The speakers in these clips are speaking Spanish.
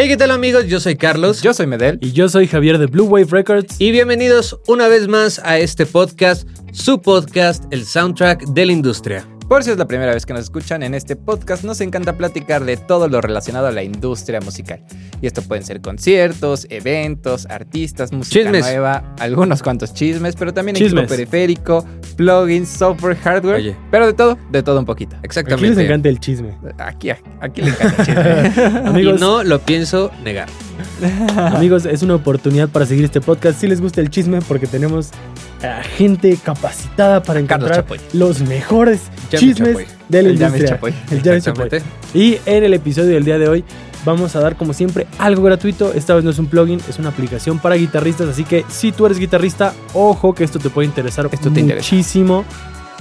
Hey, ¿qué tal amigos? Yo soy Carlos. Yo soy Medel. Y yo soy Javier de Blue Wave Records. Y bienvenidos una vez más a este podcast, su podcast, el soundtrack de la industria. Por si es la primera vez que nos escuchan en este podcast, nos encanta platicar de todo lo relacionado a la industria musical. Y esto pueden ser conciertos, eventos, artistas, música Chismes. nueva, algunos cuantos chismes, pero también Chismes. equipo periférico, plugins, software, hardware. Oye. Pero de todo, de todo un poquito. Aquí les Exactamente. encanta el chisme. Aquí, aquí le encanta el chisme. Amigos, Y no lo pienso negar. amigos, es una oportunidad para seguir este podcast. Si les gusta el chisme, porque tenemos a gente capacitada para encontrar los mejores chismes Chapoy. de la El industria. Chapoy. El Yami Chapoy. Y en el episodio del día de hoy vamos a dar como siempre algo gratuito. Esta vez no es un plugin, es una aplicación para guitarristas. Así que si tú eres guitarrista, ojo que esto te puede interesar Esto te interesa. muchísimo.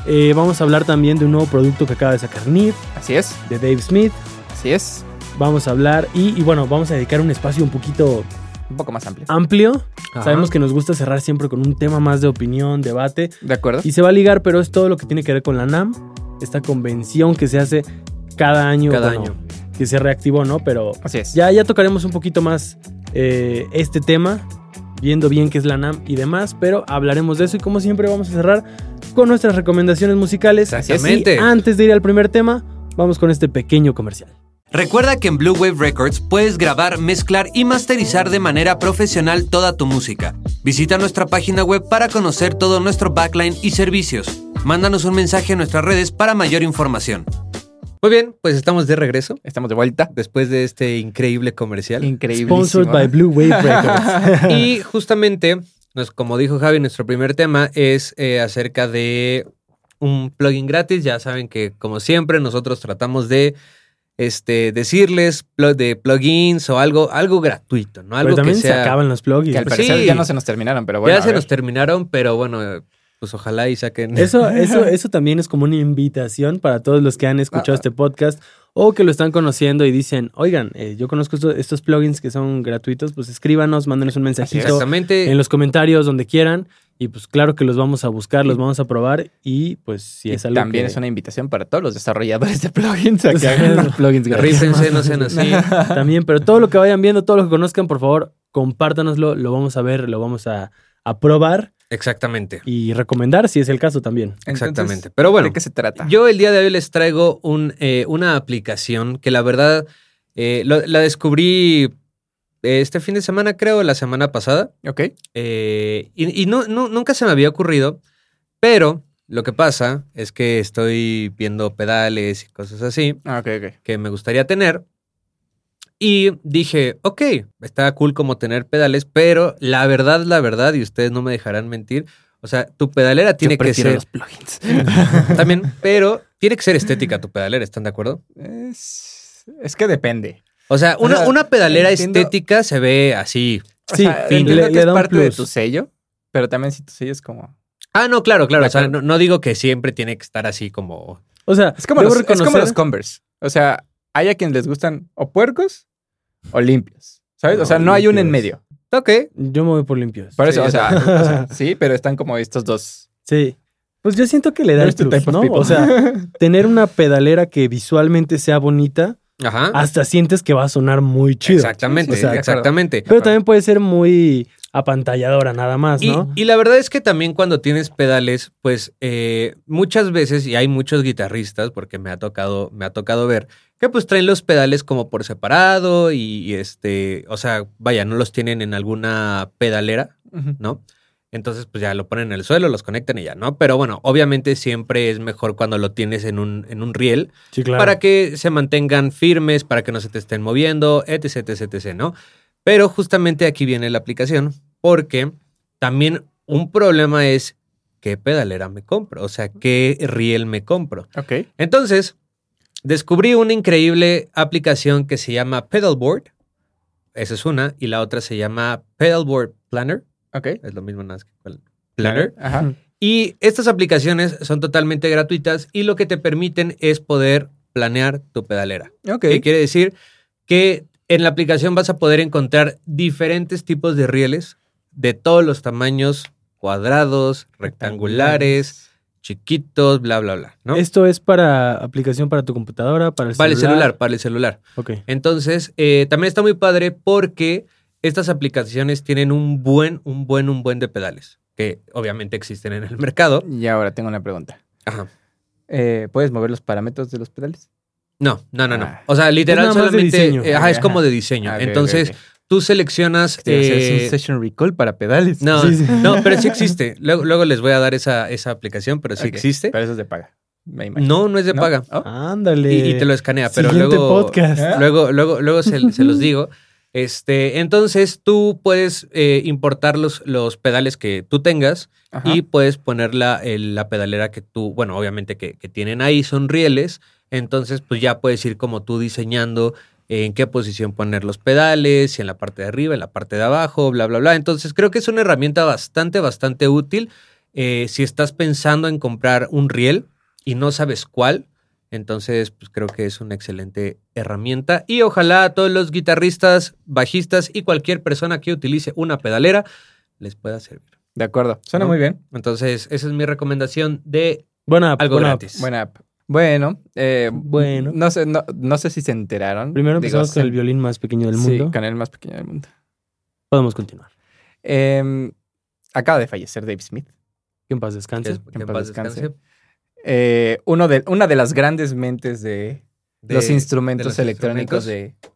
Eh, vamos a hablar también de un nuevo producto que acaba de sacar Neve, Así es, de Dave Smith. así es. Vamos a hablar y, y bueno, vamos a dedicar un espacio un poquito Un poco más amplio. amplio. Ajá. Sabemos que nos gusta cerrar siempre con un tema más de opinión, debate. ¿De acuerdo? Y se va a ligar, pero es todo lo que tiene que ver con la NAM, esta convención que se hace cada año. Cada bueno, año. Que se reactivó, ¿no? Pero Así es. ya, ya tocaremos un poquito más eh, este tema, viendo bien qué es la NAM y demás, pero hablaremos de eso y como siempre vamos a cerrar con nuestras recomendaciones musicales. Exactamente. Y antes de ir al primer tema, vamos con este pequeño comercial. Recuerda que en Blue Wave Records puedes grabar, mezclar y masterizar de manera profesional toda tu música. Visita nuestra página web para conocer todo nuestro backline y servicios. Mándanos un mensaje en nuestras redes para mayor información. Muy bien, pues estamos de regreso Estamos de vuelta. después de este increíble comercial. Increíble. Sponsored by Blue Wave Records. Y justamente, nos- como dijo Javi, nuestro primer tema es eh, acerca de un plugin gratis. Ya saben que, como siempre, nosotros tratamos de este, decirles de plugins o algo, algo gratuito, ¿no? Algo pero también que sea. se acaban los plugins. que al parecer sí. ya no se nos terminaron, pero bueno. ya se ver. nos terminaron, pero bueno, pues ojalá y saquen. Eso, eso, eso también es como una invitación para todos los que han escuchado Ah. este podcast o que lo están conociendo y dicen, oigan, eh, yo conozco esto- estos plugins que son gratuitos, pues escríbanos, mándenos un mensajito Exactamente. en los comentarios, donde quieran. Y pues claro que los vamos a buscar, los vamos a probar y pues si Y es algo también que- es una invitación para todos los desarrolladores de plugins a que hagan los plugins. Rífense, no sean así. También, pero todo lo que vayan viendo, todo lo que conozcan, por favor, compártanoslo, lo vamos a ver, lo vamos a, a probar Exactamente. y recomendar si es el caso también. Exactamente. Entonces, Pero bueno, ¿De qué se trata? Yo el día de hoy les traigo un, eh, una aplicación que la verdad eh, lo- la descubrí este fin de semana, creo, la semana pasada. Ok. eh, y y no, no- nunca se me había ocurrido, pero lo que pasa es que estoy viendo pedales y cosas así Ah, que me gustaría tener. Y dije, ok, está cool como tener pedales, pero la verdad, la verdad, y ustedes no me dejarán mentir, o sea, tu pedalera tiene Yo que ser los plugins. también, pero tiene que ser estética tu pedalera, ¿están de acuerdo? es, es que depende. O sea, O una, sea, una pedalera entiendo- estética se ve así. O Sí, sea, fin, le- que le es da un parte de plus. tu sello, pero también si tu sello es como... Ah, no, claro, claro. De O sea, no, no digo que siempre tiene que estar así como. O sea, Es como, los, es como reconocer- los Converse. O sea, hay a quienes les gustan o puercos o limpios. ¿Sabes? No, o sea, no hay un en medio. Ok. Yo me voy por limpios. Por eso, Sí, o, sea, o sea, sí, pero están como estos dos. Sí. Pues yo siento que le da el plus, ¿no? O sea, tener una pedalera que visualmente sea bonita, Ajá. hasta sientes que va a sonar muy chido. Exactamente, O sea, exactamente. Pero también puede ser muy apantalladora nada más, Y, ¿no? y la verdad es que también cuando tienes pedales, pues eh, muchas veces, y hay muchos guitarristas, porque me ha tocado, me ha tocado ver, que pues traen los pedales como por separado y, y, este, o sea, vaya, no los tienen en alguna pedalera. ¿no? Entonces, pues ya lo ponen en el suelo, los conectan y ya, ¿no? Pero bueno, obviamente siempre es mejor cuando lo tienes en un, en un riel Sí, claro. para que se mantengan firmes, para que no se te estén moviendo, etc, etc, etc, ¿no? Pero justamente aquí viene la aplicación, porque también un problema es qué pedalera me compro, o sea, qué riel me compro. Ok. Entonces, descubrí una increíble aplicación que se llama Pedalboard. Esa es una, y la otra se llama Pedalboard Planner. Ok. Es lo mismo, nada más que cual- Planner. Ajá. Y estas aplicaciones son totalmente gratuitas y lo que te permiten es poder planear tu pedalera. Ok. ¿Qué quiere decir? Que en la aplicación vas a poder encontrar diferentes tipos de rieles de todos los tamaños, cuadrados, rectangulares, chiquitos, bla, bla, bla, ¿no? Esto es para aplicación para tu computadora, para el para el celular. celular, para el celular. Ok. Entonces, eh, también está muy padre porque estas aplicaciones tienen un buen, un buen, un buen de pedales, que obviamente existen en el mercado. Y ahora tengo una pregunta. Ajá. Eh, ¿Puedes mover los parámetros de los pedales? No, no, no, no. Ah. O sea, literal Es nada más de solamente. diseño. eh, ajá, es como de diseño. Entonces, tú seleccionas. Es eh, un session recall para pedales. no, Sí, sí. no, pero sí existe. Luego, luego les voy a dar esa, esa aplicación, pero sí existe. Pero eso es de paga. Me imagino. No, no es de ¿No? paga. Oh. Ándale. Y, y te lo escanea, pero Siguiente luego. podcast. ¿Eh? Luego, luego, luego se, se los digo. Este, entonces tú puedes eh, importar los, los pedales que tú tengas Ajá. y puedes poner la, el- la pedalera que tú, bueno, obviamente que, que tienen ahí, son rieles. Entonces, pues ya puedes ir como tú diseñando en qué posición poner los pedales, si en la parte de arriba, en la parte de abajo, bla, bla, bla. Entonces, creo que es una herramienta bastante, bastante útil. eh, si estás pensando en comprar un riel y no sabes cuál, entonces, pues creo que es una excelente herramienta. Y ojalá a todos los guitarristas, bajistas y cualquier persona que utilice una pedalera les pueda servir. De acuerdo. Suena ¿No? muy bien. Entonces, esa es mi recomendación de Buena app, algo buena app. gratis. Buena app. Bueno, eh, Bueno. No sé, no, no sé si se enteraron. Primero Digo, empezamos con se- el violín más pequeño del Sí, mundo. con el más pequeño del mundo. Podemos continuar. Eh, acaba de fallecer Dave Smith. Que en paz descanse. es- que en en paz paz descanse. descanse. Eh, uno de, una de las grandes mentes de, De- los de instrumentos los electrónicos instrumentos. de.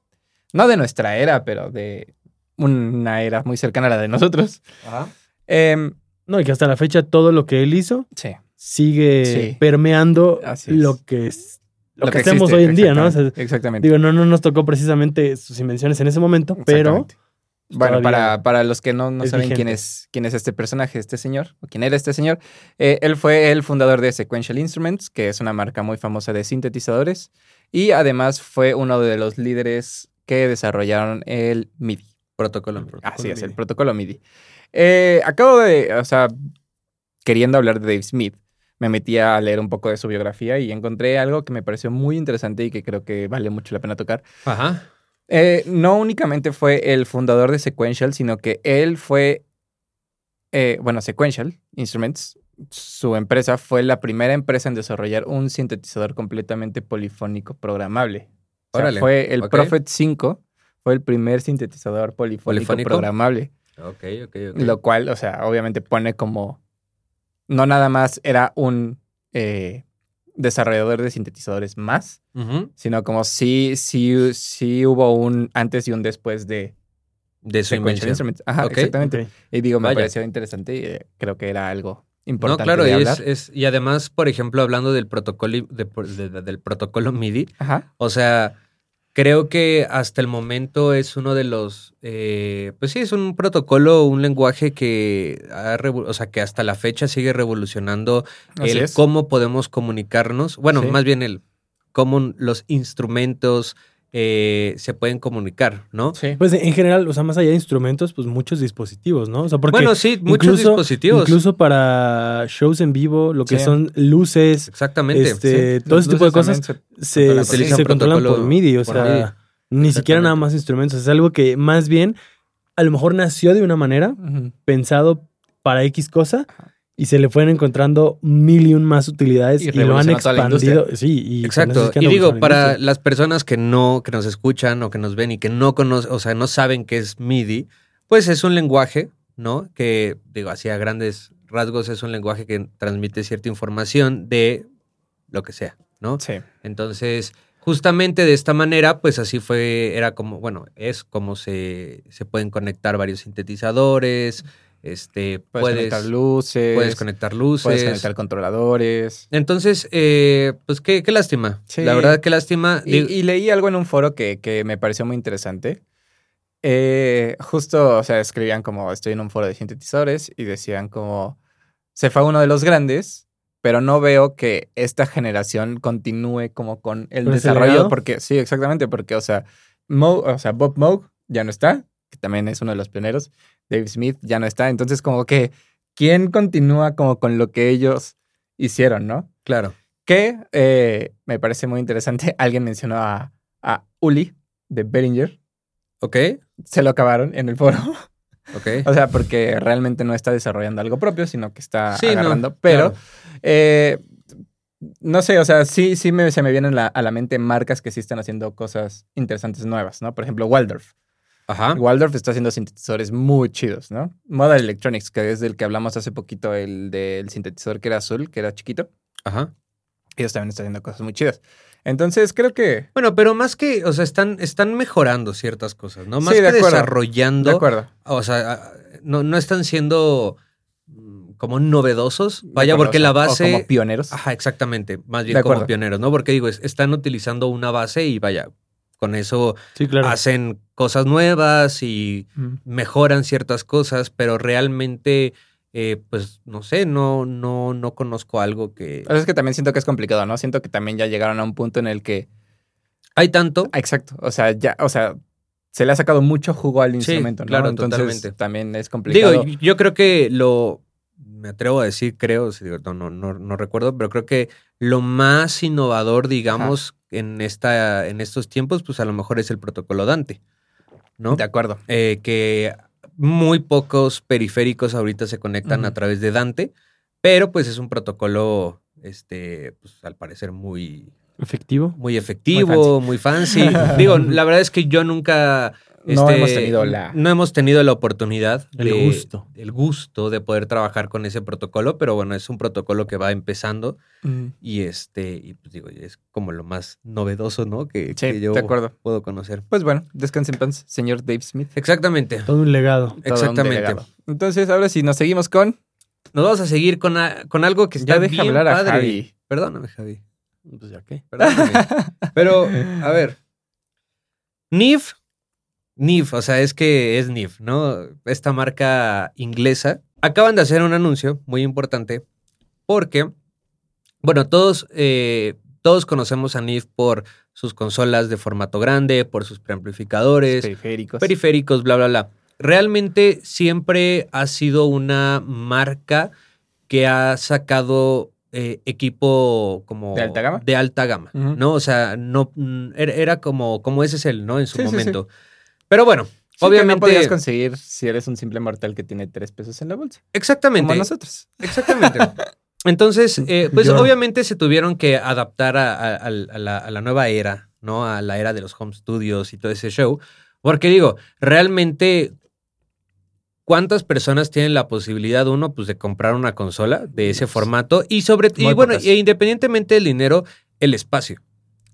No de nuestra era, pero de una era muy cercana a la de nosotros. Ajá. Em, No, y que hasta la fecha todo lo que él hizo sí. sigue Sí. permeando Así es. lo que es, lo, que, hacemos hoy en día, ¿no? O sea, Exactamente. digo, no, no nos tocó precisamente sus invenciones en ese momento, pero. Bueno, para, para los que no, no saben quién es, quién es este personaje, este señor, o quién era este señor, eh, él fue el fundador de Sequential Instruments, que es una marca muy famosa de sintetizadores, y además fue uno de los líderes que desarrollaron el MIDI. Protocolo. Así es, el protocolo MIDI. Eh, acabo de, o sea, queriendo hablar de Dave Smith, me metí a leer un poco de su biografía y encontré algo que me pareció muy interesante y que creo que vale mucho la pena tocar. Ajá. Eh, no únicamente fue el fundador de Sequential, sino que él fue, eh, bueno, Sequential Instruments, su empresa fue la primera empresa en desarrollar un sintetizador completamente polifónico programable. O sea, Órale, fue el ok. Prophet 5, fue el primer sintetizador polifónico, ¿Polifónico? programable. Ok, ok, ok. Lo cual, o sea, obviamente pone como, no nada más era un eh, desarrollador de sintetizadores más, sino como sí, sí, sí hubo un antes y un después de De su invención. Instruments. Ajá, exactamente. Y digo, me Vaya. pareció interesante y eh, creo que era algo No, importante claro, de y, hablar. es, es- y además, por ejemplo, hablando del protocolo, y- de- de- de- del protocolo MIDI, Ajá. o sea, creo que hasta el momento es uno de los, eh, pues sí, es un protocolo, un lenguaje que, ha o sea, que hasta la fecha sigue revolucionando Así el es. cómo podemos comunicarnos, bueno, Sí. más bien el cómo los instrumentos eh, se pueden comunicar, ¿no? Sí. Pues en general, o sea, más allá de instrumentos, pues muchos dispositivos, ¿no? O sea, porque bueno, sí, muchos incluso- dispositivos. Incluso para shows en vivo, lo que Sí. son luces, Exactamente. este, Sí, todo ese tipo de cosas se- se, controlan se- por Utilizan se controlan por protocolo MIDI, o por sea, MIDI. ni siquiera nada más instrumentos. Es algo que más bien a lo mejor nació de una manera, Ujú. pensado para X cosa, Ajá. Y se le fueron encontrando mil y un más utilidades Y y, lo han expandido. Sí, y Exacto. Y digo, la para las personas que no, que nos escuchan o que nos ven y que no conocen, o sea, no saben qué es MIDI, pues es un lenguaje, ¿no? Que, digo, así a grandes rasgos es un lenguaje que transmite cierta información de lo que sea, ¿no? Sí. Entonces, justamente de esta manera, pues así fue, era como, bueno, es como se, se pueden conectar varios sintetizadores, este, Puedes, puedes, conectar luces. puedes conectar luces. Puedes conectar controladores. Entonces, eh, pues qué, qué lástima. Sí. La verdad, qué lástima. Y, leí algo en un foro que, que me pareció muy interesante. Eh, justo, o sea, escribían como estoy en un foro de sintetizadores y decían como se fue uno de los grandes, pero no veo que esta generación continúe como con el ¿Con ese desarrollo, porque sí, exactamente, porque, o sea, Moog- o sea, Bob Moog ya no está, que también es uno de los pioneros, Dave Smith ya no está, entonces como que, ¿quién continúa como con lo que ellos hicieron, no? claro. Que eh, me parece muy interesante. Alguien mencionó a, a Uli de Behringer. ¿Ok? Se lo acabaron en el foro. Ok. O sea, porque realmente no está desarrollando algo propio, sino que está Sí, no, agarrando. pero, claro. eh, no sé, o sea, sí, sí me, se me vienen la- a la mente marcas que sí están haciendo cosas interesantes nuevas, ¿no? Por ejemplo, Waldorf. Ajá. Waldorf está haciendo sintetizadores muy chidos, ¿no? Model Electronics, que es del que hablamos hace poquito, el del sintetizador que era azul, que era chiquito. Ajá. Ellos también están haciendo cosas muy chidas. Entonces, creo que... Bueno, pero más que, o sea, están, están mejorando ciertas cosas, ¿no? Más Sí, de que acuerdo. desarrollando. De acuerdo. O sea, ah, no, no están siendo mm, como novedosos. Vaya, porque la sea, o base. como pioneros. Ajá, exactamente. Más bien como pioneros, ¿no? Porque digo, es- están utilizando una base y vaya, con eso Sí, claro. hacen cosas nuevas y Mm. mejoran ciertas cosas, pero realmente, eh, pues, no sé, no, no, no conozco algo que. Es que también siento que es complicado, ¿no? Siento que también ya llegaron a un punto en el que... Hay tanto. Ah, Exacto. O sea, ya, o sea, se le ha sacado mucho jugo al Sí, instrumento, ¿no? claro, Entonces, totalmente. también es complicado. Digo, yo creo que lo. Me atrevo a decir, creo, no, no, no, no recuerdo, pero creo que lo más innovador, digamos, en, esta, en estos tiempos, pues a lo mejor es el protocolo Dante, ¿no? de acuerdo. Eh, que muy pocos periféricos ahorita se conectan a través de Dante, pero pues es un protocolo, este, pues al parecer muy, Efectivo. muy efectivo, muy fancy. Digo, la verdad es que yo nunca... No este, hemos tenido la- No hemos tenido la oportunidad. El de- gusto. El gusto de poder trabajar con ese protocolo, pero bueno, es un protocolo que va empezando y este, y pues digo, es como lo más novedoso, ¿no? Que, Sí, que yo de acuerdo. puedo conocer. Pues bueno, descanse en paz, señor Dave Smith. Exactamente. Todo un legado. Todo un Exactamente. delegado. Entonces, ahora sí, nos seguimos con... Nos vamos a seguir con, a- con algo que está Ya deja bien hablar a padre. Javi. Perdóname, Javi. Pues ya qué. Perdóname. Pero, a ver. NIF. NIF, o sea, es que es NIF, ¿no? Esta marca inglesa. Acaban de hacer un anuncio muy importante porque, bueno, todos, eh, todos conocemos a NIF por sus consolas de formato grande, por sus preamplificadores, Periféricos. periféricos, bla, bla, bla. Realmente siempre ha sido una marca que ha sacado eh, equipo como... ¿De alta gama? De alta gama. ¿no? O sea, no, era, era como, como ese es el, ¿no? En su Sí, sí, sí. Pero bueno, Sí, que no obviamente... podías conseguir si eres un simple mortal que tiene tres pesos en la bolsa. exactamente. Como nosotros. Exactamente. Entonces, eh, pues Yo. obviamente se tuvieron que adaptar a, a- a la, a la nueva era, ¿no? A la era de los home studios y todo ese show. Porque digo, realmente, ¿cuántas personas tienen la posibilidad, uno, pues de comprar una consola de ese formato? Y sobre, y bueno, e independientemente del dinero, el espacio,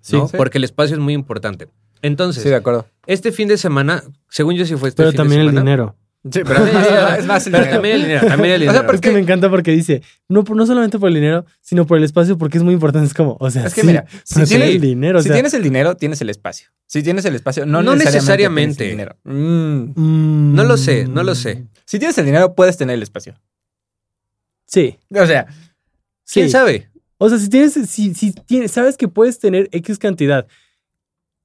Sí, ¿no? sí. Porque el espacio es muy importante. Entonces, Sí, de acuerdo. este fin de semana, según yo sí fue este Pero fin también de el semana. dinero. Sí, pero es más, es más el Pero dinero. también el dinero, también el O sea, dinero. pero Es que me encanta porque dice, no, no solamente por el dinero, sino por el espacio, porque es muy importante. Es como, o sea, Es que sí, mira, si pero tienes- el dinero, o si sea, tienes el dinero, tienes el espacio. Si tienes el espacio, no, No necesariamente. el dinero. Mm. mm, No lo sé, no lo sé. Si tienes el dinero, puedes tener el espacio. Sí, O sea, sí. ¿Quién sabe? O sea, si tienes, si, si tienes, sabes que puedes tener X cantidad,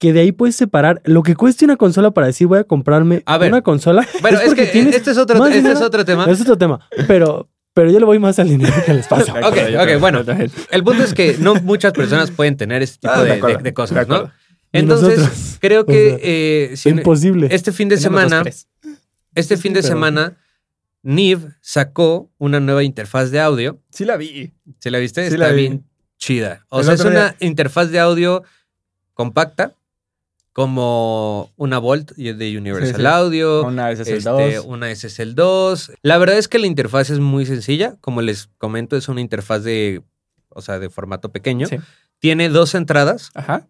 que de ahí puedes separar lo que cueste una consola para decir voy a comprarme A ver. una consola. Bueno, es, porque que tienes este es otro, este es otro tema. Es otro tema. Pero, pero yo le voy más al dinero que al espacio. Ok, ok, bueno. El punto es que no muchas personas pueden tener este tipo Ah, de de, acuerdo, de- de de cosas, ¿no? Entonces, nosotros. creo O que sea, eh, si- Imposible. este fin de semana, este Sí, fin de pero- semana, Niv sacó una nueva interfaz de audio. Sí la vi. ¿Se la viste? Sí Está la vi. bien chida. O El sea, es una interfaz de audio compacta, como una Volt y es de Universal Sí, sí. Audio. Una vez es el Este, 2. una SSL 2. La verdad es que la interfaz es muy sencilla. Como les comento, es una interfaz de, o sea, de formato pequeño. Sí. Tiene dos entradas. Ajá.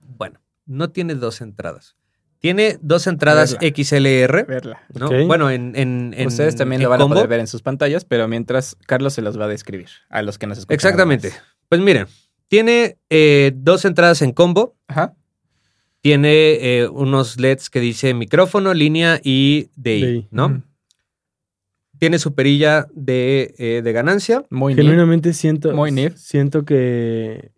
Bueno, no tiene dos entradas. Tiene dos entradas Verla. XLR. Verla. ¿no? Bueno, en, en- en- Ustedes también en lo van combo. a poder ver en sus pantallas, pero mientras Carlos se los va a describir a los que nos escuchan. Exactamente. Pues miren, tiene eh, dos entradas en combo. Ajá. Tiene eh, unos LEDs que dice micrófono, línea y DI, DI. ¿no? Tiene su perilla de, eh, de ganancia. Muy. Genuinamente siento, Muy nif. siento que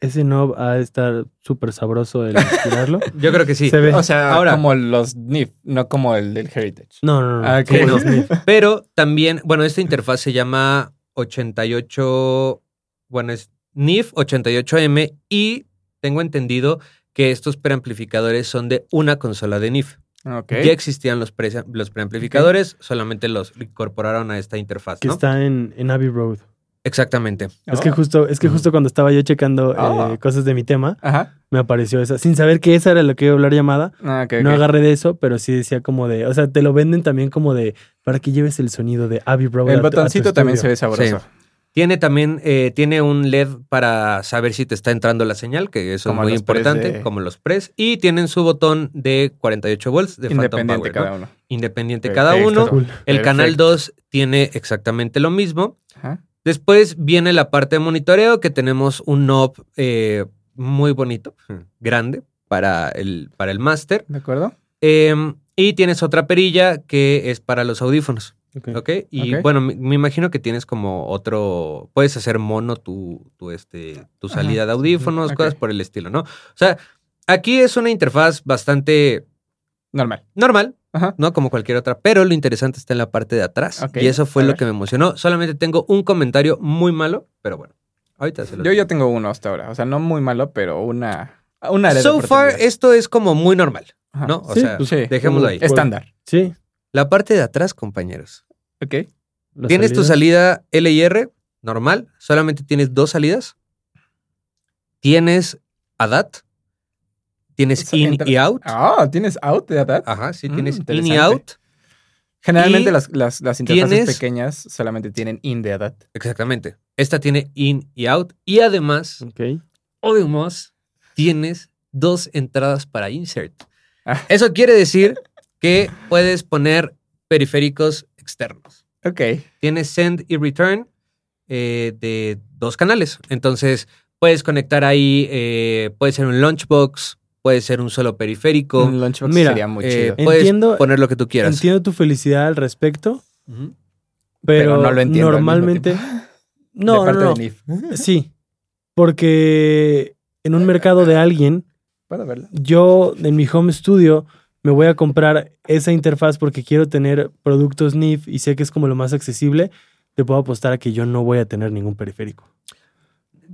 ese knob ha de estar súper sabroso el tirarlo. Yo creo que sí. Se ve. O sea, Ahora- como los NIF, no como el del Heritage. No, no, no. Ah, como los. Nif. Pero también, bueno, esta interfaz se llama 88, bueno, es NIF 88M y tengo entendido que estos preamplificadores son de una consola de NIF. Ok. Ya existían los, pre- los preamplificadores, solamente los incorporaron a esta interfaz, Que ¿no? está en, en Abbey Road. Exactamente. Es que Oh. justo, es que justo cuando estaba yo checando eh, Ah. cosas de mi tema, Ajá. me apareció esa. Sin saber que esa era lo que iba a hablar llamada. Ah, ok, No agarré de eso, pero sí decía como de. O sea, te lo venden también como de. Para que lleves el sonido de Abbey Road. a El a tu botoncito también se ve sabroso. Sí. Tiene también eh, tiene un LED para saber si te está entrando la señal, que eso Como es muy importante, de- como los press. Y tienen su botón de 48 volts de Phantom Independiente Power, ¿no? cada uno. Independiente Perfecto. cada uno. Cool. El canal Perfecto. 2 tiene exactamente lo mismo. Ajá. Después viene la parte de monitoreo, que tenemos un knob eh, muy bonito, grande, para el, para el máster. ¿De acuerdo? Em, y tienes otra perilla que es para los audífonos. Ok. Y bueno, me, me imagino que tienes como otro. Puedes hacer mono tu, tu, este, tu Ajá. salida de audífonos, cosas por el estilo, ¿no? O sea, aquí es una interfaz bastante Normal. normal, Ajá. ¿no? Como cualquier otra, pero lo interesante está en la parte de atrás. Y eso fue lo que me emocionó. Solamente tengo un comentario muy malo, pero bueno. Ahorita se lo Yo ya tengo uno hasta ahora. O sea, no muy malo, pero una. Una So far, esto es como muy normal, Ajá. ¿no? O Sí, sea, pues, Sí. dejémoslo ahí. Estándar. Sí. La parte de atrás, compañeros. Ok. Tienes tu salida. L y R normal, solamente tienes dos salidas. Tienes ADAT, tienes in y out. Ah, ¿tienes out de ADAT? Ajá, sí, Mm, tienes in y out. Generalmente Y las, las, las interfaces tienes- pequeñas solamente tienen in de ADAT. Exactamente. Esta tiene in y out. Y además, Ok. además, tienes dos entradas para insert. Ah. Eso quiere decir que puedes poner periféricos externos. Ok. Tienes send y return eh, de dos canales. Entonces, puedes conectar ahí, eh, puede ser un launchbox, puede ser un solo periférico. Un Lunchbox Mira, sería muy eh, chido. En- puedes Entiendo- poner lo que tú quieras. Entiendo tu felicidad al respecto, pero, Pero no lo entiendo normalmente. No, de no, parte no. de NIF. Sí. Porque en un mercado de alguien, ¿Puedo verla? yo en mi home studio me voy a comprar esa interfaz porque quiero tener productos NIF y sé que es como lo más accesible. Te puedo apostar a que yo no voy a tener ningún periférico.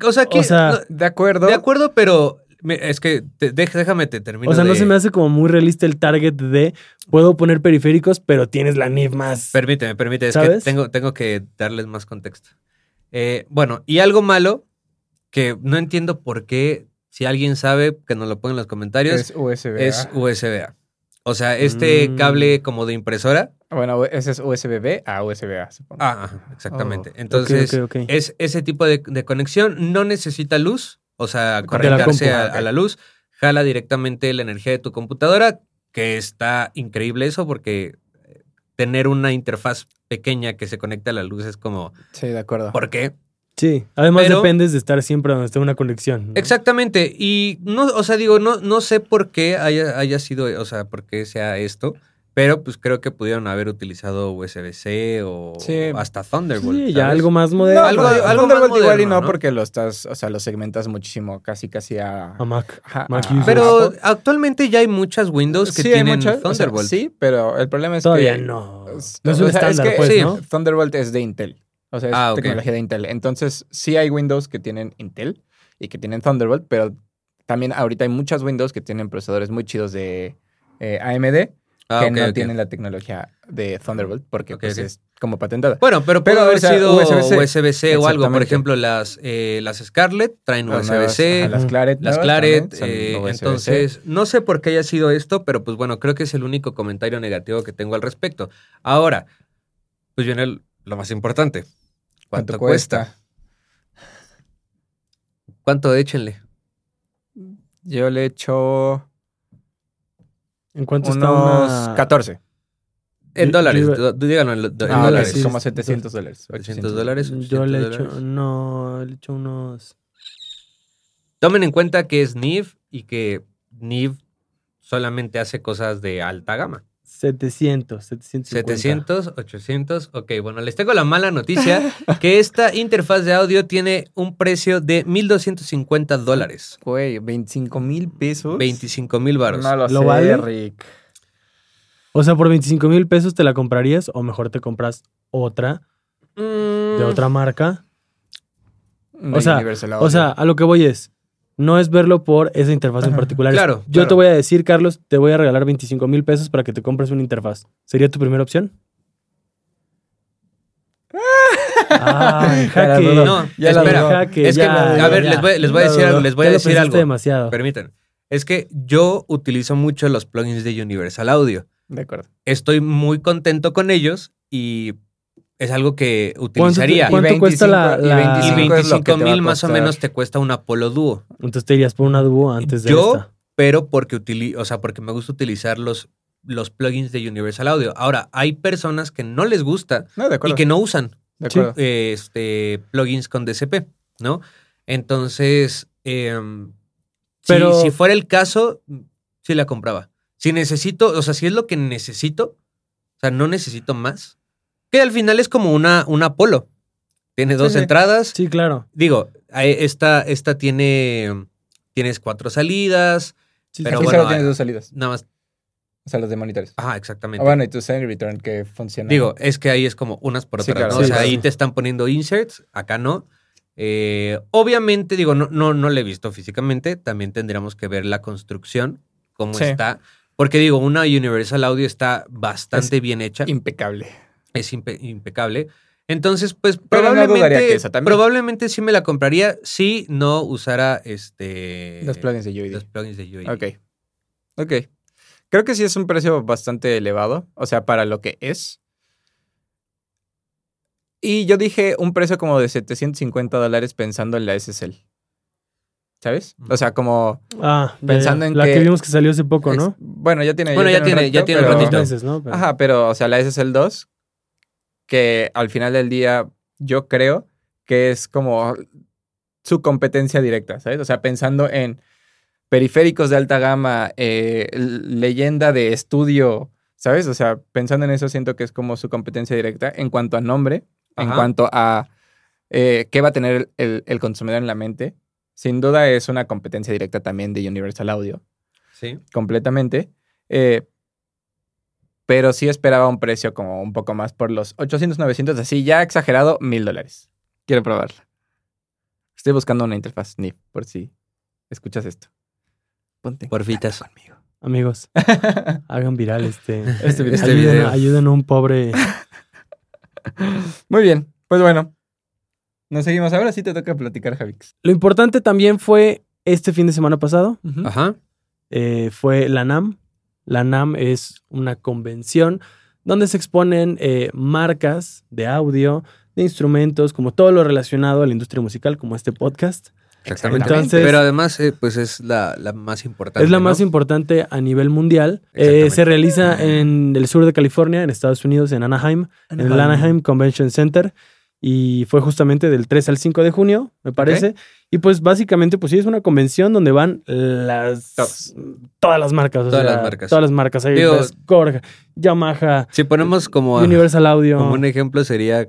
O sea, que, O sea, no, De acuerdo. de acuerdo, pero es que te- déjame te termino. O sea, no se me hace como muy realista el target de puedo poner periféricos, pero tienes la NIF más. Permíteme, permíteme. Es ¿Sabes? que tengo, tengo que darles más contexto. Eh, bueno, y algo malo que no entiendo por qué, si alguien sabe, que nos lo ponga en los comentarios, Es USB. es USB-A. O sea, este Mm. cable como de impresora. Bueno, ese es USB a USB-A, supongo. Ah, exactamente. Oh, Entonces, es ese tipo de, de conexión. No necesita luz, o sea, conectarse la a, compu, a la luz. Jala directamente la energía de tu computadora, que está increíble eso porque eh, tener una interfaz pequeña que se conecte a la luz es como, Sí, de acuerdo. ¿por qué? Sí, además Pero- dependes de estar siempre donde esté una conexión. ¿no? Exactamente. Y no, o sea, digo, no, no sé por qué haya, haya sido, o sea, por qué sea esto, pero pues creo que pudieron haber utilizado USB-C o Sí. hasta Thunderbolt. Sí, ya algo más No, moderno. algo- algo, más Thunderbolt igual y no, ¿no? porque lo estás, o sea, lo segmentas muchísimo, casi casi a... A Mac. A-. Pero Apple. actualmente ya hay muchas Windows que Sí, tienen muchas, o sea, Thunderbolt. sí, pero el problema es Todavía que... no. o No es sea, un es estándar, que pues, sí. ¿no? Thunderbolt es de Intel. O sea, es Ah, tecnología de Intel. Entonces, sí hay Windows que tienen Intel y que tienen Thunderbolt, pero también ahorita hay muchas Windows que tienen procesadores muy chidos de eh, AMD Ah, que no tienen la tecnología de Thunderbolt porque pues, es como patentada. Bueno, pero puede Pero, haber o sea, sido USB-C. USB-C o algo. Por ejemplo, las, eh, las Scarlett traen USB-C. las Claret. Las Claret, eh, entonces no sé por qué haya sido esto, pero pues bueno, creo que es el único comentario negativo que tengo al respecto. Ahora, pues viene el- lo más importante. ¿Cuánto, cuesta? ¿Cuánto échenle? Yo le echo ¿En cuánto está unos una... 14. En Yo- dólares, yo díganlo en, lo- en Ah, dólares. sí, como sí, 700 dólares. 800 dólares. Yo 800 le echo... No, le echo unos... Tomen en cuenta que es NIV y que NIV solamente hace cosas de alta gama. 700, 750. 700, 800. Ok, bueno, les tengo la mala noticia que esta interfaz de audio tiene un precio de 1.250 dólares. Güey, 25 mil pesos. 25 mil baros. No lo, ¿Lo sé, vale? Rick. O sea, por 25 mil pesos te la comprarías o mejor te compras otra de Mm, otra marca. O sea, O sea, a lo que voy es, No es verlo por esa interfaz en particular. Claro, Yo claro. te voy a decir, Carlos, te voy a regalar 25 mil pesos para que te compres una interfaz. ¿Sería tu primera opción? Ah, jaque. No, Ya espera. Jaque, es que, ya, a ver, les voy, les voy a decir algo. Les voy a decir algo. demasiado. Permítanme. Es que yo utilizo mucho los plugins de Universal Audio. De acuerdo. Estoy muy contento con ellos y es algo que ¿Cuánto, te- utilizaría. cuánto cuesta la, 25 y la- Y 25 es lo que te 25 va a mil más o menos te cuesta un Apollo Duo. Entonces te irías por una dúo antes de Yo, esta. pero porque utili o sea, porque me gusta utilizar los, los plugins de Universal Audio. Ahora, hay personas que no les gusta No, y que no usan de Sí. acuerdo. eh, este, plugins con DCP, ¿no? Entonces, em, si- Pero- si, fuera el caso, sí la compraba. Si necesito, o sea, si es lo que necesito, o sea, no necesito más. Que al final es como una, una Apollo. Tiene dos sí. entradas. Sí, claro. Digo, esta, esta tiene. Tienes cuatro salidas. Sí, Pero bueno, solo tienes ah, dos salidas. Nada más. O sea, los de monitores. Ajá, Ah, exactamente. bueno, y tu send return que funciona. Digo, es que ahí es como unas por otras, claro, ¿no? sí, o sea, ahí te están poniendo inserts, acá no. Eh, obviamente, digo, no, no, no lo he visto físicamente. También tendríamos que ver la construcción, cómo Sí. está. Porque digo, una Universal Audio está bastante bien hecha. impecable. Es impe- impecable. Entonces, pues Pero probablemente, dudaría que esa también. probablemente sí me la compraría si no usara este Los plugins de UID. los plugins de UID. Ok. Ok. Creo que sí es un precio bastante elevado. O sea, para lo que es. Y yo dije un precio como de 750 dólares pensando en la SSL. ¿Sabes? O sea, como. Ah, Pensando ya. en la que, que- vimos que salió hace poco, ¿no? Bueno, ya tiene. Bueno, ya tiene- ya tiene un ratito. meses, ¿no? Pero- Ajá, pero, o sea, la SSL 2, que al final del día yo creo que es como su competencia directa, ¿sabes? O sea, pensando en periféricos de alta gama, eh, leyenda de estudio, ¿sabes? O sea, pensando en eso siento que es como su competencia directa en cuanto a nombre, en cuanto a eh, qué va a tener el, el consumidor en la mente. Sin duda es una competencia directa también de Universal Audio Sí. completamente. Eh, pero sí esperaba un precio como un poco más por los 800, 900, así ya exagerado, mil dólares. Quiero probarla. Estoy buscando una interfaz NIF por si escuchas esto. Ponte. Porfitas. conmigo. Amigos, hagan viral este. Este video. Este ayuden, video. ayuden a un pobre. Muy bien, pues bueno. Nos seguimos. Ahora sí te toca platicar, Javix. Lo importante también fue este fin de semana pasado. Ajá. eh, fue la NAM. La NAM es una convención donde se exponen eh, marcas de audio, de instrumentos, como todo lo relacionado a la industria musical, como este podcast. Exactamente. Entonces- Pero además, eh, pues es la, la más importante. Es la ¿no? más importante a nivel mundial. Eh, Exactamente. se realiza en el sur de California, en Estados Unidos, en Anaheim, en el Anaheim Convention Center. Y fue justamente del 3 al 5 de junio, me parece. Y pues básicamente, pues sí, es una convención donde van las... Todas. Todas las marcas. o Todas sea, las marcas. Todas las marcas. Ahí Digo- Korg, Yamaha, Si ponemos como, Universal Audio. como un ejemplo, sería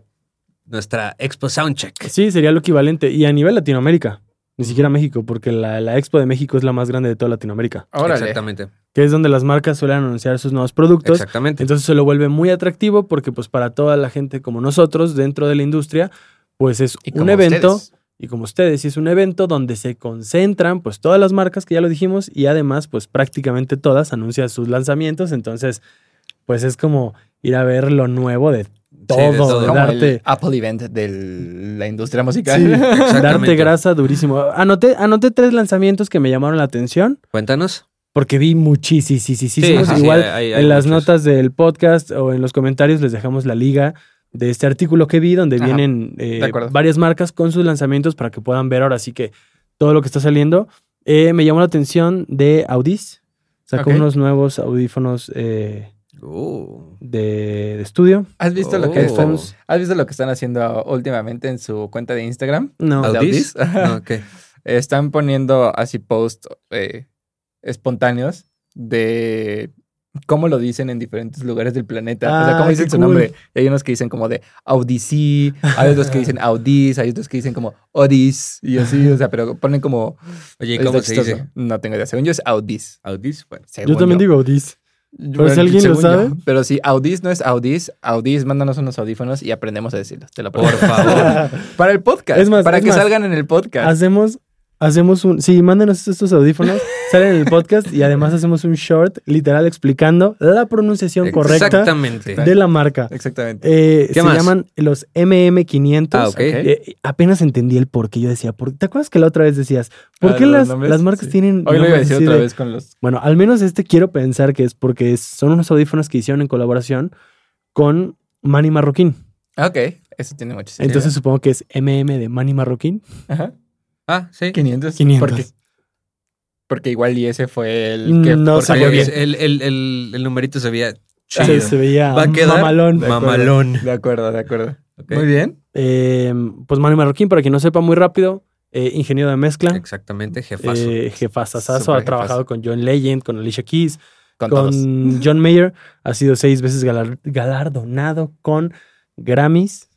nuestra Expo Soundcheck. Sí, sería lo equivalente. Y a nivel Latinoamérica. Ni siquiera México, porque la, la Expo de México es la más grande de toda Latinoamérica. Órale. Exactamente. Que es donde las marcas suelen anunciar sus nuevos productos. Exactamente. Entonces se lo vuelve muy atractivo porque pues para toda la gente como nosotros dentro de la industria, pues es Y un evento ustedes. y como ustedes, es un evento donde se concentran pues todas las marcas que ya lo dijimos y además pues prácticamente todas anuncian sus lanzamientos, entonces pues es como ir a ver lo nuevo de todo, Sí, de todo. de Como darte, el Apple Event de la industria musical. sí, darte grasa durísimo. Anoté, anoté tres lanzamientos que me llamaron la atención Cuéntanos. porque vi muchísimos. Sí, sí, sí, Igual hay- hay en las muchos. notas del podcast o en los comentarios les dejamos la liga de este artículo que vi donde Ajá, vienen eh, varias marcas con sus lanzamientos para que puedan ver ahora sí que todo lo que está saliendo. Eh, me llamó la atención de Audis. Sacó unos nuevos audífonos eh, Uh, de, de estudio. ¿Has visto lo que Oh. están, ¿Has visto lo que están haciendo últimamente en su cuenta de Instagram? No. ¿De ¿Audis? No, ok. Están poniendo así posts eh, espontáneos de cómo lo dicen en diferentes lugares del planeta. o sea, Ah, cómo dicen su cool. nombre. Y hay unos que dicen como de Audici, hay otros que dicen Audis, hay otros que dicen como Odis y así, o sea, pero ponen como... Oye, ¿y está cómo se chistoso. dice? No tengo idea. Según yo es Audis. ¿Audis? Bueno. según Yo también digo Audis. Bueno, si alguien lo sabe. yo. Pero si Audis no es Audis, Audis, mándanos unos audífonos y aprendemos a decirlos. Te lo Por favor. Para el podcast. Es más, para es que más. salgan en el podcast. Hacemos hacemos un. Sí, mándenos estos audífonos, salen en el podcast y además hacemos un short literal explicando la pronunciación correcta Exactamente. de la marca. Exactamente. Eh, ¿Qué se más? llaman los MM500. Ah, ok. Eh, apenas entendí el por qué yo decía. ¿por- ¿Te acuerdas que la otra vez decías? ¿Por Ah, qué los las, las marcas sí. tienen. Hoy lo iba a decir otra de- vez con los. Bueno, al menos este quiero pensar que es porque son unos audífonos que hicieron en colaboración con Manny Marroquín. Ah, Ok, eso tiene mucho sentido. Entonces supongo que es MM de Manny Marroquín. Ajá. Ah, sí. 500. 500. Porque, porque igual y ese fue el que No salió bien. El, el, el, el numerito se veía Se, chido. se veía Va a quedar mamalón. De. Mamalón. De acuerdo, de acuerdo. Muy bien. Eh, pues Manny Marroquín, para quien no sepa muy rápido, eh, ingeniero de mezcla. Exactamente, jefazo. Eh, jefazazazo, ha trabajado con John Legend, con Alicia Keys, Con, con, todos. John Mayer. Ha sido seis veces galar- galardonado con Grammys.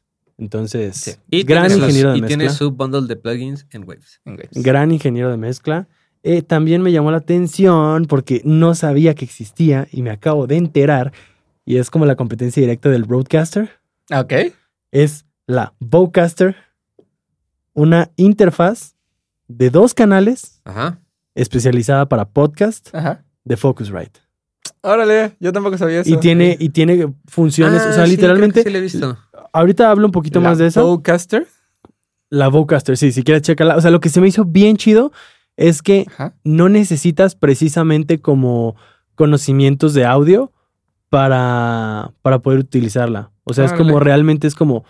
Entonces, Sí. y gran ingeniero de y mezcla. tiene su bundle de plugins en Waves. En Waves. Gran ingeniero de mezcla. Eh, también me llamó la atención porque no sabía que existía y me acabo de enterar. Y es como la competencia directa del Broadcaster. Ah, Ok. Es la Bowcaster, una interfaz de dos canales Ajá. especializada para podcast Ajá. de Focusrite. Órale, yo tampoco sabía eso. Y tiene, y tiene funciones, Ah, o sea, sí, literalmente, creo que sí lo he visto. Ahorita hablo un poquito más de eso. Bowcaster. La Bowcaster, sí, si quieres checarla. O sea, lo que se me hizo bien chido es que Ajá. no necesitas precisamente como conocimientos de audio para, para poder utilizarla. O sea, es como realmente es como,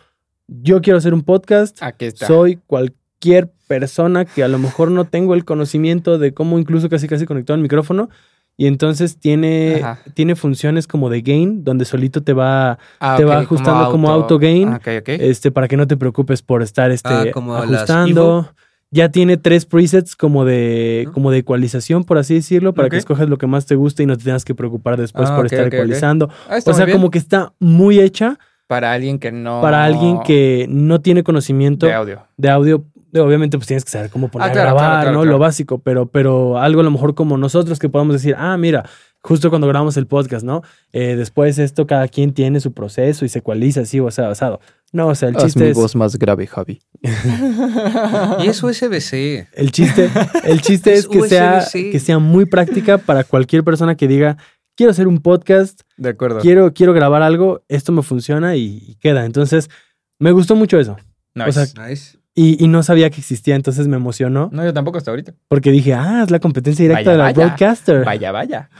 yo quiero hacer un podcast, Aquí está. soy cualquier persona que a lo mejor no tengo el conocimiento de cómo incluso casi casi conectar el micrófono. Y entonces tiene, Ajá. tiene funciones como de gain, donde solito te va, Ah, te va ajustando como auto gain. Ah, este, para que no te preocupes por estar este, Ah, como ajustando. Ya tiene tres presets como de, ¿No? como de ecualización, por así decirlo, para que Ok. escoges lo que más te guste y no te tengas que preocupar después Ah, por estar ecualizando. O sea, como que está muy hecha Para alguien que no... para alguien que no tiene conocimiento De audio. de audio. Obviamente, pues tienes que saber cómo poner Ah, a grabar, claro, claro, ¿no? claro. Lo básico, pero, pero algo a lo mejor como nosotros que podamos decir, ah, mira, justo cuando grabamos el podcast, ¿no? Eh, después esto, cada quien tiene su proceso y se ecualiza así o sea, basado. No, o sea, el chiste es. más grave, Javi. Y es USB-C. El chiste, el chiste es Es que sea, que sea muy práctica para cualquier persona que diga, quiero hacer un podcast, De acuerdo. quiero, quiero grabar algo, esto me funciona y, y queda. Entonces, me gustó mucho eso. Nice. o sea, Nice. Y, y no sabía que existía, entonces me emocionó no, yo tampoco hasta ahorita. porque dije, ah, es la competencia directa Vaya, de la vaya. Broadcaster. Vaya, vaya.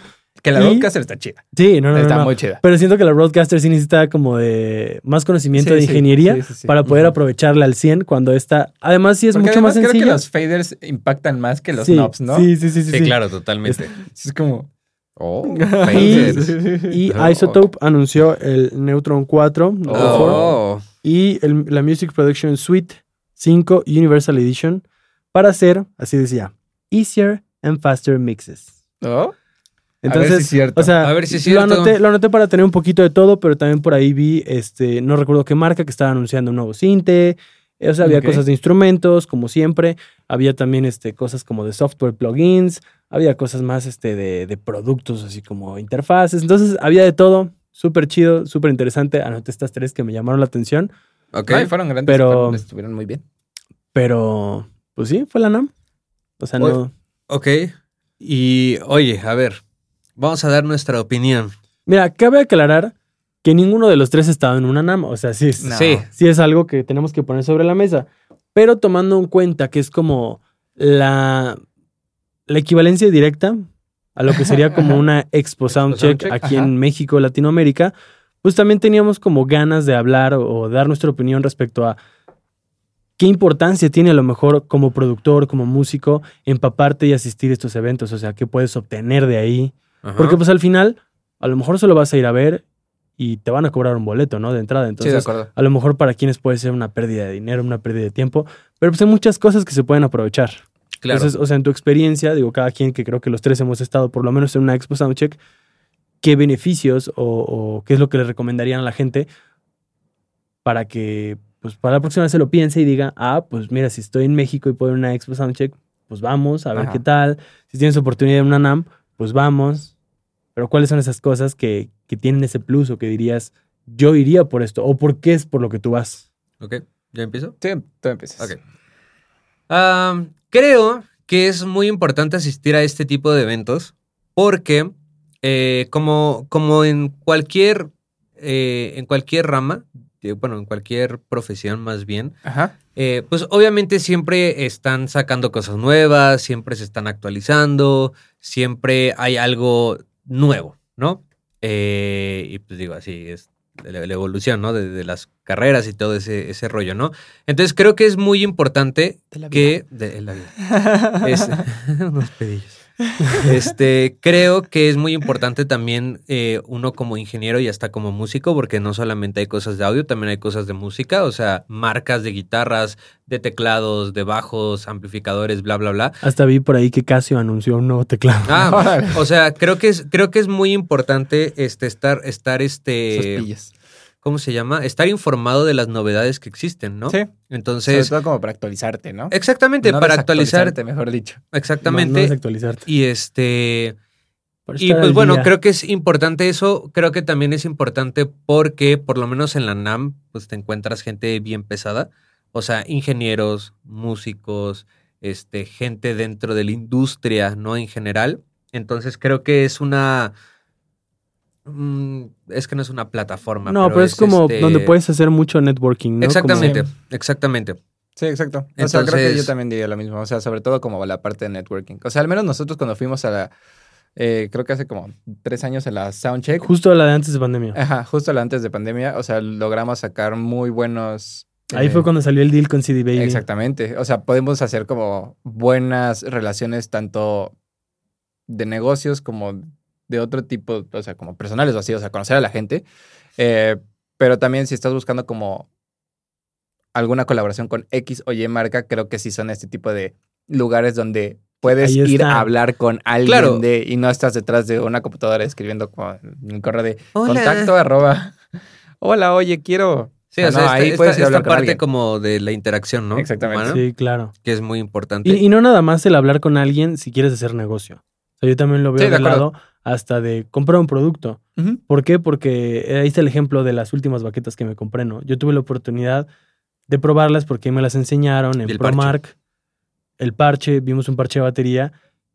Que la Y- Broadcaster está chida. Sí, no, no, no, está no. muy chida. Pero siento que la Broadcaster sí necesita como de más conocimiento Sí, de ingeniería sí, sí, sí. para poder aprovecharla al 100 cuando está. Además, sí es Porque mucho más sencillo. creo que los faders impactan más que los sí, knobs, ¿no? Sí, sí, sí, sí. Sí, sí. claro, totalmente. Es como... Oh, Y- faders. Y Oh. Isotope anunció el Neutron 4 Neutron 4, Oh. y el- la Music Production Suite 5 Universal Edition para hacer, así decía, easier and faster mixes. ¿Oh? Entonces, a ver si es cierto. o sea, A ver si es lo, anoté, lo anoté para tener un poquito de todo, pero también por ahí vi, este, no recuerdo qué marca, que estaba anunciando un nuevo cinte. O sea, había cosas de instrumentos, como siempre. Había también este, cosas como de software plugins. Había cosas más este, de, de productos, así como interfaces. Entonces, había de todo. Súper chido, súper interesante. Anoté estas tres que me llamaron la atención. Ok. Fueron grandes, Pero- fueron- estuvieron muy bien. Pero, pues sí, fue la NAM. O sea, no. Ok. Y oye, a ver, vamos a dar nuestra opinión. Mira, cabe aclarar que ninguno de los tres estaba en una NAM. O sea, sí es, No. Sí. sí es algo que tenemos que poner sobre la mesa. Pero tomando en cuenta que es como la, la equivalencia directa a lo que sería como una Expo Soundcheck Soundcheck, aquí ajá. en México, Latinoamérica, pues también teníamos como ganas de hablar o, o dar nuestra opinión respecto a qué importancia tiene a lo mejor como productor, como músico, empaparte y asistir a estos eventos. O sea, qué puedes obtener de ahí. Ajá. Porque pues al final, a lo mejor solo vas a ir a ver y te van a cobrar un boleto, ¿no? De entrada. Sí, de Entonces, acuerdo. a lo mejor para quienes puede ser una pérdida de dinero, una pérdida de tiempo, pero pues hay muchas cosas que se pueden aprovechar. claro. Entonces, o sea, en tu experiencia, digo, cada quien que creo que los tres hemos estado por lo menos en una Expo Soundcheck, ¿qué beneficios o, o qué es lo que le recomendarían a la gente para que, pues, para la próxima vez se lo piense y diga, ah, pues mira, si estoy en México y puedo ir a una Expo Soundcheck, pues vamos a ver Ajá. qué tal. Si tienes oportunidad en una NAM, pues vamos. Pero ¿cuáles son esas cosas que, que tienen ese plus o que dirías, yo iría por esto? ¿O por qué es por lo que tú vas? Ok, ¿ya empiezo? Sí, tú empiezas. Ok. Creo que es muy importante asistir a este tipo de eventos porque eh, como, como en cualquier eh, en cualquier rama, bueno, en cualquier profesión más bien, Ajá. eh, pues obviamente siempre están sacando cosas nuevas, siempre se están actualizando, siempre hay algo nuevo, ¿no? Eh, y pues digo, así es la, la evolución, ¿no? De, de las carreras y todo ese, ese rollo, ¿no? Entonces creo que es muy importante De la que... De, la vida. Es- unos pedillos. Este, creo que es muy importante también eh, uno como ingeniero y hasta como músico, porque no solamente hay cosas de audio, también hay cosas de música, o sea, marcas de guitarras, de teclados, de bajos, amplificadores, bla, bla, bla. Hasta vi por ahí que Casio anunció un nuevo teclado. Ah, o sea, creo que es, creo que es muy importante este, estar, estar, este, Sospillas. ¿Cómo se llama? Estar informado de las novedades que existen, ¿no? Sí. Sobre Entonces, todo como para actualizarte, ¿no? exactamente, No para actualizar, desactualizarte, mejor dicho. No, no exactamente. desactualizarte. y este, Y pues bueno, día. creo que es importante eso. Creo que también es importante porque, por lo menos en la NAM, pues te encuentras gente bien pesada. O sea, ingenieros, músicos, este, gente dentro de la industria, ¿no? En general. Entonces creo que es una. Mm, es que no es una plataforma. No, pero, es, como este, donde puedes hacer mucho networking, ¿no? Exactamente, Como- exactamente. Sí, exacto. O sea, creo que Entonces- yo también diría lo mismo. O sea, sobre todo como la parte de networking. O sea, al menos nosotros cuando fuimos a la... eh, creo que hace como tres años a la Soundcheck. Justo la de antes de pandemia. Ajá, justo la antes de pandemia. O sea, logramos sacar muy buenos... Ahí eh, fue cuando salió el deal con CD Baby. Exactamente. O sea, podemos hacer como buenas relaciones tanto de negocios como de otro tipo, o sea, como personales o así, o sea, conocer a la gente. Eh, pero también si estás buscando como alguna colaboración con X o Y marca, creo que sí son este tipo de lugares donde puedes ir a hablar con alguien Claro. de, y no estás detrás de una computadora escribiendo con un correo de Hola. contacto arroba. Hola, oye, quiero. Sí, Ah, o sea, no, esta, ahí esta- puedes ir a esta parte alguien. como de la interacción, ¿no? Exactamente. Humana, Sí, claro. Que es muy importante. Y, y no nada más el hablar con alguien si quieres hacer negocio. O sea, yo también lo veo Sí, de de lado hasta de comprar un producto. ¿Por qué? Porque ahí está el ejemplo de las últimas baquetas que me compré, ¿no? Yo tuve la oportunidad de probarlas porque me las enseñaron en parche. ProMark. El parche, vimos un parche de batería.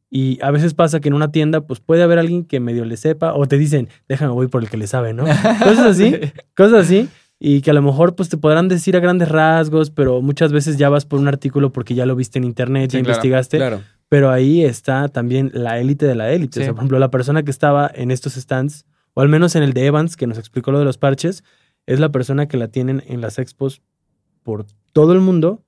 Y a veces pasa que en una tienda, pues puede haber alguien que medio le sepa, o te dicen, déjame voy por el que le sabe, ¿no? Cosas así, cosas así. Y que a lo mejor pues te podrán decir a grandes rasgos, pero muchas veces ya vas por un artículo porque ya lo viste en internet, Sí, ya claro, investigaste. Claro. Pero ahí está también la élite de la élite. O Sí. sea, por ejemplo, la persona que estaba en estos stands, o al menos en el de Evans, que nos explicó lo de los parches, es la persona que la tienen en las expos por todo el mundo,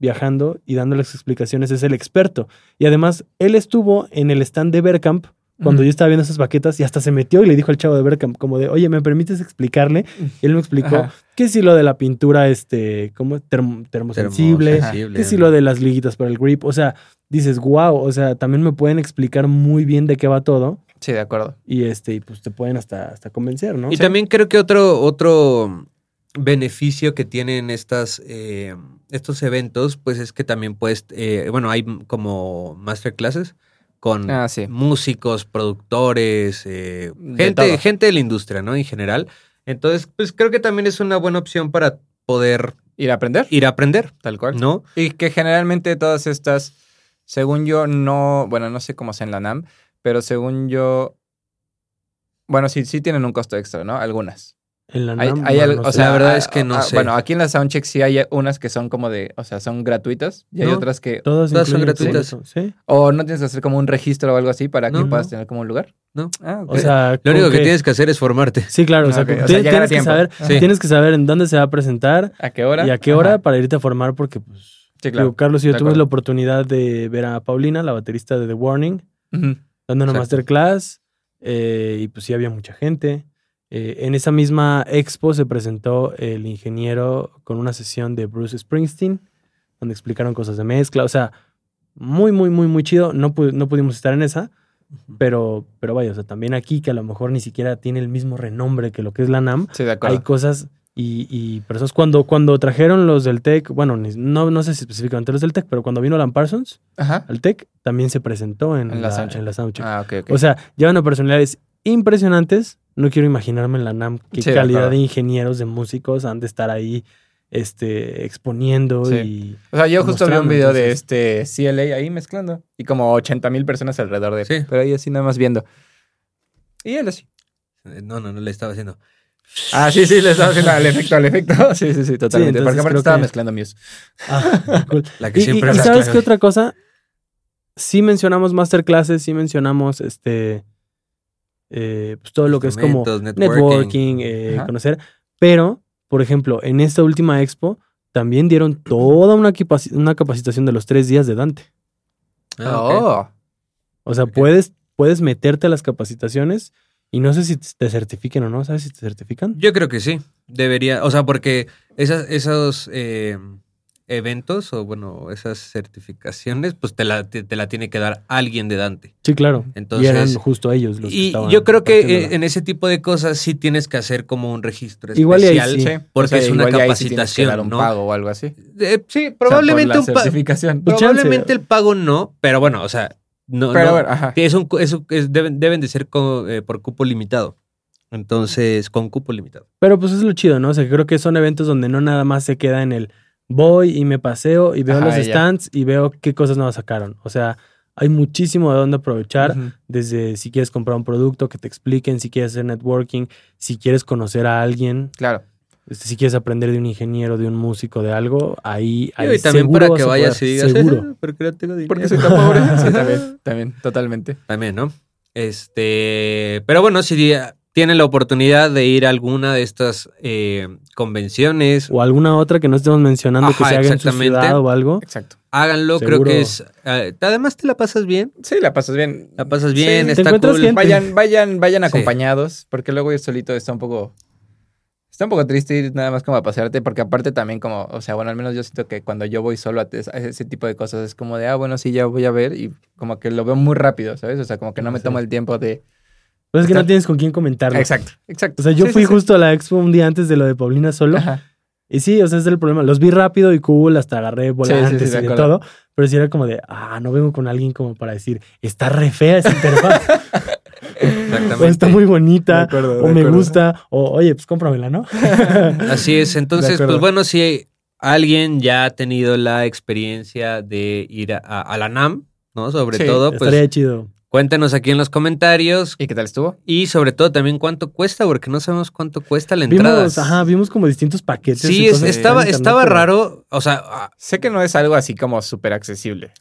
viajando y dando las explicaciones. Es el experto. Y además, él estuvo en el stand de Bergkamp cuando yo estaba viendo esas baquetas y hasta se metió y le dijo al chavo de Bergkamp como de, oye, ¿me permites explicarle? Y él me explicó Ajá. Que si lo de la pintura, este, como termo- termosensible, Termosensible. que si lo de las liguitas para el grip, o sea, dices, wow, o sea, también me pueden explicar muy bien de qué va todo Sí, de acuerdo. y este, y pues te pueden hasta, hasta convencer, ¿no? Y también creo que otro, otro beneficio que tienen estas, eh, estos eventos, pues es que también puedes, eh, bueno, hay como masterclasses con Ah, sí. músicos, productores, eh, gente, gente de la industria, ¿no? En general. Entonces, pues creo que también es una buena opción para poder Ir a aprender, ir a aprender, tal cual. ¿no? Y que generalmente todas estas, según yo, no, bueno, no sé cómo sea en la NAM, pero según yo, bueno, sí, sí tienen un costo extra, ¿no? Algunas. En la Hay, NAM, hay bueno, o sea, La verdad ah, es que no ah, sé. Bueno, aquí en la Soundcheck sí hay unas que son como de, o sea, son gratuitas y hay No. otras que, todas, todas son gratuitas. ¿sí? o no tienes que hacer como un registro o algo así para que No. puedas tener como un lugar. No. Ah, ok. O sea, Lo único que tienes que hacer es formarte. Sí, claro, o sea, Ah, O sea, tienes, que saber, Sí. tienes que saber en dónde se va a presentar ¿A qué hora? y a qué hora Ajá. para irte a formar porque pues Sí, claro. digo, Carlos y yo tuvimos la oportunidad de ver a Paulina, la baterista de The Warning, dando una Exacto. masterclass eh, y pues sí había mucha gente. Eh, en esa misma expo se presentó el ingeniero con una sesión de Bruce Springsteen, donde explicaron cosas de mezcla, o sea, muy, muy, muy, muy chido. No, pu- no pudimos estar en esa, pero, pero vaya, o sea, también aquí que a lo mejor ni siquiera tiene el mismo renombre que lo que es la NAM, Sí, de acuerdo. hay cosas y, y personas. Cuando, cuando trajeron los del TEC, bueno, no, no sé si específicamente los del TEC, pero cuando vino Alan Parsons Ajá. al TEC, también se presentó en, En la la, soundcheck. en la soundcheck. Ah, ok, ok. O sea, llevan a personalidades impresionantes. No quiero imaginarme en la NAM qué Sí, de calidad de ingenieros, de músicos han de estar ahí este, exponiendo Sí. y... O sea, yo justo vi un video de este CLA ahí mezclando. Y como 80 mil personas alrededor de él. Sí. Pero ahí así nada más viendo. Y él así. Eh, No, no, no le estaba haciendo. Ah, sí, sí, le estaba haciendo al efecto, al efecto. Sí, sí, sí, totalmente. entonces Porque aparte estaba que- mezclando Muse. Ah, cool. La que Y, siempre y-. ¿sabes qué otra cosa? Sí mencionamos masterclasses, sí mencionamos este eh, pues todo lo que es como networking, eh, conocer. Pero, por ejemplo, en esta última expo también dieron toda una, una capacitación de los tres días de Dante. Ah. Oh. O sea, puedes, puedes meterte a las capacitaciones y no sé si te certifiquen o no. ¿Sabes si te certifican? Yo creo que sí. Debería, o sea, porque esas, esos eh, eventos o bueno, esas certificaciones, pues te la, te, te la tiene que dar alguien de Dante. Sí, claro. Entonces- y eran justo ellos los que Y estaban yo creo que eh, en ese tipo de cosas sí tienes que hacer como un registro Igual especial. sí. porque es una ahí sí que capacitación, dar un ¿no? pago o algo así. Eh, sí, O sea, probablemente por la un certificación. Pues probablemente el pago no, pero bueno, o sea, no, Pero no- bueno, ajá. es un, es un- es- deben, deben de ser eh, por cupo limitado. Entonces, con cupo limitado. Pero pues es lo chido, ¿no? O sea, creo que son eventos donde no nada más se queda en el voy y me paseo y veo Ajá, los ya. stands y veo qué cosas nuevas sacaron. O sea, hay muchísimo de dónde aprovechar. Desde si quieres comprar un producto, que te expliquen, si quieres hacer networking, si quieres conocer a alguien, Claro. este, si quieres aprender de un ingeniero, de un músico, de algo, ahí, ahí y también seguro para que a vayas y digas, Seguro. "Eh, ¿por qué no tengo dinero? Porque soy tan pobre. Sí, también, también, totalmente. También, ¿no? Este, pero bueno, si tienen la oportunidad de ir a alguna de estas eh, convenciones, O alguna otra que no estemos mencionando que se haga en su ciudad o algo. Exacto. háganlo. Creo Seguro. que es. eh, además, te la pasas bien. Sí, la pasas bien. La pasas bien, Sí. está cool. gente. Vayan, vayan, vayan Sí. acompañados, porque luego ir solito está un poco. Está un poco triste ir nada más como a pasearte, porque aparte también como, o sea, bueno, al menos yo siento que cuando yo voy solo a, ese tipo de cosas es como de, ah, bueno, sí, ya voy a ver y como que lo veo muy rápido, ¿sabes? O sea, como que no me Sí. tomo el tiempo de... Pues es que no tienes con quién comentarlo. Exacto, exacto. O sea, yo Sí, fui sí, sí. justo a la expo un día antes de lo de Paulina solo. Ajá. Y sí, o sea, ese es el problema. Los vi rápido y cool, hasta agarré volantes de y de todo. Pero sí era como de, ah, no vengo con alguien como para decir, está re fea esa interfaz. Exactamente. o está muy De bonita. acuerdo, de O me acuerdo. gusta. O oye, pues cómpramela, ¿no? Así es. Entonces, pues bueno, si alguien ya ha tenido la experiencia de ir a, a la NAM, ¿no? Sobre Sí, todo, pues Estaría chido. Cuéntenos aquí en los comentarios. ¿Y qué tal estuvo? Y sobre todo también cuánto cuesta, porque no sabemos cuánto cuesta la entrada. Vimos, ajá, vimos como distintos paquetes. Sí, y es- cosas estaba, estaba pero- raro. O sea, ah, Sé que no es algo así como súper accesible.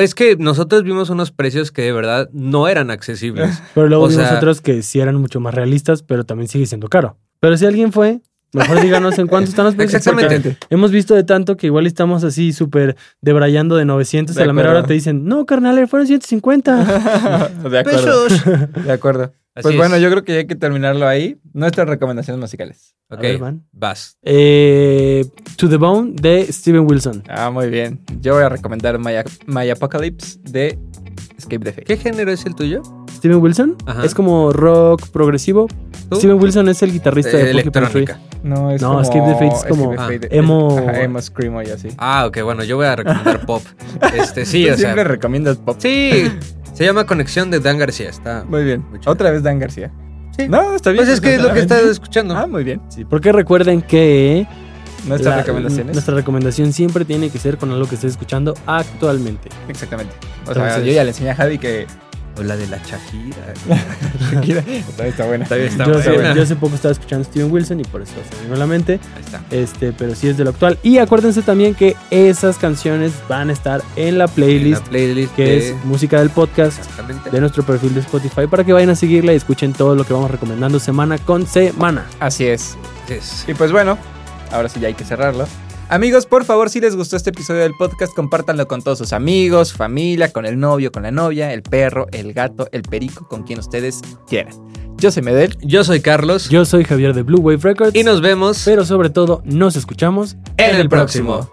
es que nosotros vimos unos precios que de verdad no eran accesibles. Pero luego O vimos sea- otros que sí eran mucho más realistas, pero también sigue siendo caro. Pero si alguien fue, mejor díganos en cuánto están los precios. Exactamente. Hemos visto de tanto que igual estamos así súper debrayando de 900 De a la mera hora te dicen, no, carnal, fueron 150. de acuerdo. Pesos. De acuerdo. Así Pues es. bueno, yo creo que ya hay que terminarlo ahí. Nuestras recomendaciones musicales. Ok, ver, man. vas. Eh, to the Bone de Steven Wilson. Ah, muy bien. Yo voy a recomendar My, My Apocalypse de Escape the Fate. ¿Qué género es el tuyo? Steven Wilson Ajá. es como rock progresivo. ¿Tú? Steven Wilson es el guitarrista Eh, de Porcupine Tree. electrónica. No, es No, como... Escape the Fate es como Escape the Fate. emo- Ajá, emo, screamo y así. Ah, ok, bueno, yo voy a recomendar pop. Este, sí, Tú o sea. siempre recomiendas pop. Sí, se llama Conexión de Dan García. Está. Muy bien. Muy. Otra vez Dan García. Sí. No, está bien. Pues es que es lo que estás escuchando. Ah, muy bien. Sí, porque recuerden que Nuestras la- recomendaciones. nuestra recomendación siempre tiene que ser con algo que estés escuchando actualmente. Exactamente. O sea, Entonces- yo ya le enseñé a Javi que... O la de la Shakira. Shakira Está, está buena. Está yo, hace, buena. yo hace poco estaba escuchando a Steven Wilson y por eso se me vino a la mente. Ahí está. Este, pero sí es de lo actual. Y acuérdense también que esas canciones van a estar en la En playlist, la playlist que de- es música del podcast Exactamente. de nuestro perfil de Spotify, para que vayan a seguirla y escuchen todo lo que vamos recomendando semana con semana. Así es. Así es. Y pues bueno, ahora sí ya hay que cerrarlo. Amigos, por favor, si les gustó este episodio del podcast, compártanlo con todos sus amigos, familia, con el novio, con la novia, el perro, el gato, el perico, con quien ustedes quieran. Yo soy Medel. Yo soy Carlos. Yo soy Javier de Blue Wave Records. y nos vemos pero sobre todo, nos escuchamos en el próximo.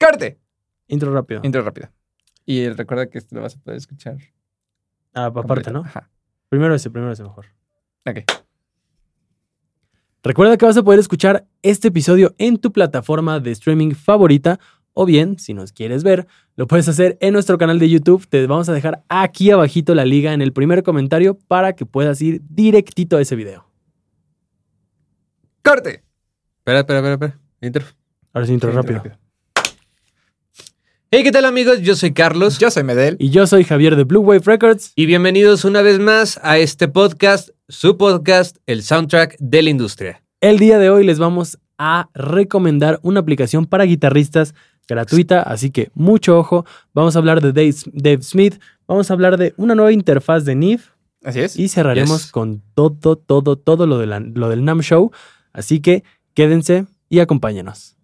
¡Corte! Intro rápido. Intro rápido. Y recuerda que esto lo vas a poder escuchar. Ah, aparte, completo. ¿no? Ajá. Primero ese, primero ese mejor. Ok. Recuerda que vas a poder escuchar este episodio en tu plataforma de streaming favorita o bien, si nos quieres ver, lo puedes hacer en nuestro canal de YouTube. Te vamos a dejar aquí abajito la liga en el primer comentario para que puedas ir directito a ese video. ¡Corte! Espera, espera, espera, espera. Intro. Ahora sí, intro Sí, rápido. Hey, ¿qué tal amigos? Yo soy Carlos. Yo soy Medel. Y yo soy Javier de Blue Wave Records. Y bienvenidos una vez más a este podcast, su podcast, el soundtrack de la industria. El día de hoy les vamos a recomendar una aplicación para guitarristas gratuita, así que mucho ojo. Vamos a hablar de Dave, Dave Smith, vamos a hablar de una nueva interfaz de Neve Así es. y cerraremos Yes. con todo, todo, todo lo, de la- lo del NAM Show. Así que quédense y acompáñenos.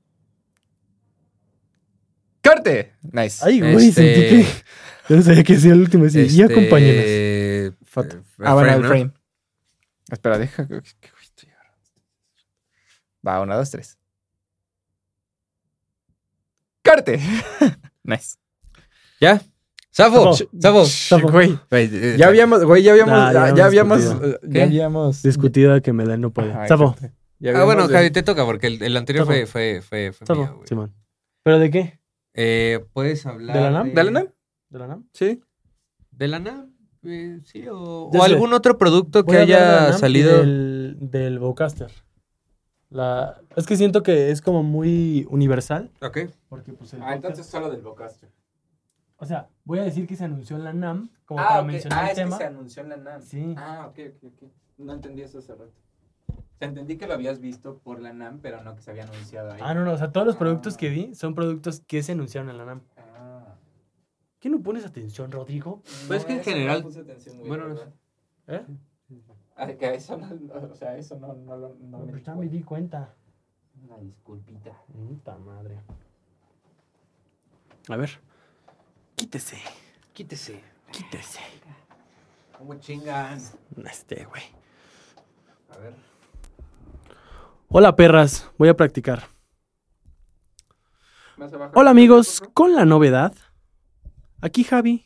¡Corte! Nice. Ay, güey, Este- sentí que... Yo no sabía que decía el último. así, Y Este, acompáñenos. eh, Foto. eh, ah, bueno, el ¿no? frame. Espera, deja. que- que- que. Va, una, dos, tres. ¡Corte! nice. ¿Ya? ¡Safo! Safo. ¡Safo! Güey. Eh, Ya habíamos, güey, ya habíamos, Nah, ya ya, ya habíamos, eh, ¿Qué? ya habíamos. Discutida que me da no puede. Safo, Ah, bueno, Javi, te toca porque el, el anterior Safo. fue, fue, fue, fue Safo, mío, güey. Simón. ¿Pero de qué? Eh, ¿Puedes hablar ¿De la NAM? ¿De la NAM? ¿De la NAM? Sí. ¿De la NAM? Eh, sí, o, o algún otro producto que de haya salido. Del, del Bowcaster. La, es que siento que es como muy universal. Ok. Porque, pues, el Ah, podcast- solo del Bocaster. O sea, voy a decir que se anunció en la NAM como Ah, para ok. mencionar Ah, el es que tema. se anunció en la NAM. Sí. Ah, ok, ok, ok. No entendí eso hace rato. O sea, entendí que lo habías visto por la NAM, pero no que se había anunciado ahí. Ah, no, no. O sea, todos los productos Ah. que vi son productos que se anunciaron en la NAM. Ah. ¿Qué no pones atención, Rodrigo? Pues es que en eso no general- puse atención, güey, bueno, no ¿verdad? ¿Eh? Ah, que a eso no, o sea, eso no, no, lo- no, No, me pues ya di me di cuenta. Una disculpita. Puta madre. A ver. Quítese. Quítese. Quítese. ¿Cómo chingan? Este, güey. A ver. Hola, perras. Voy a practicar. Hola, amigos. Con la novedad. Aquí Javi.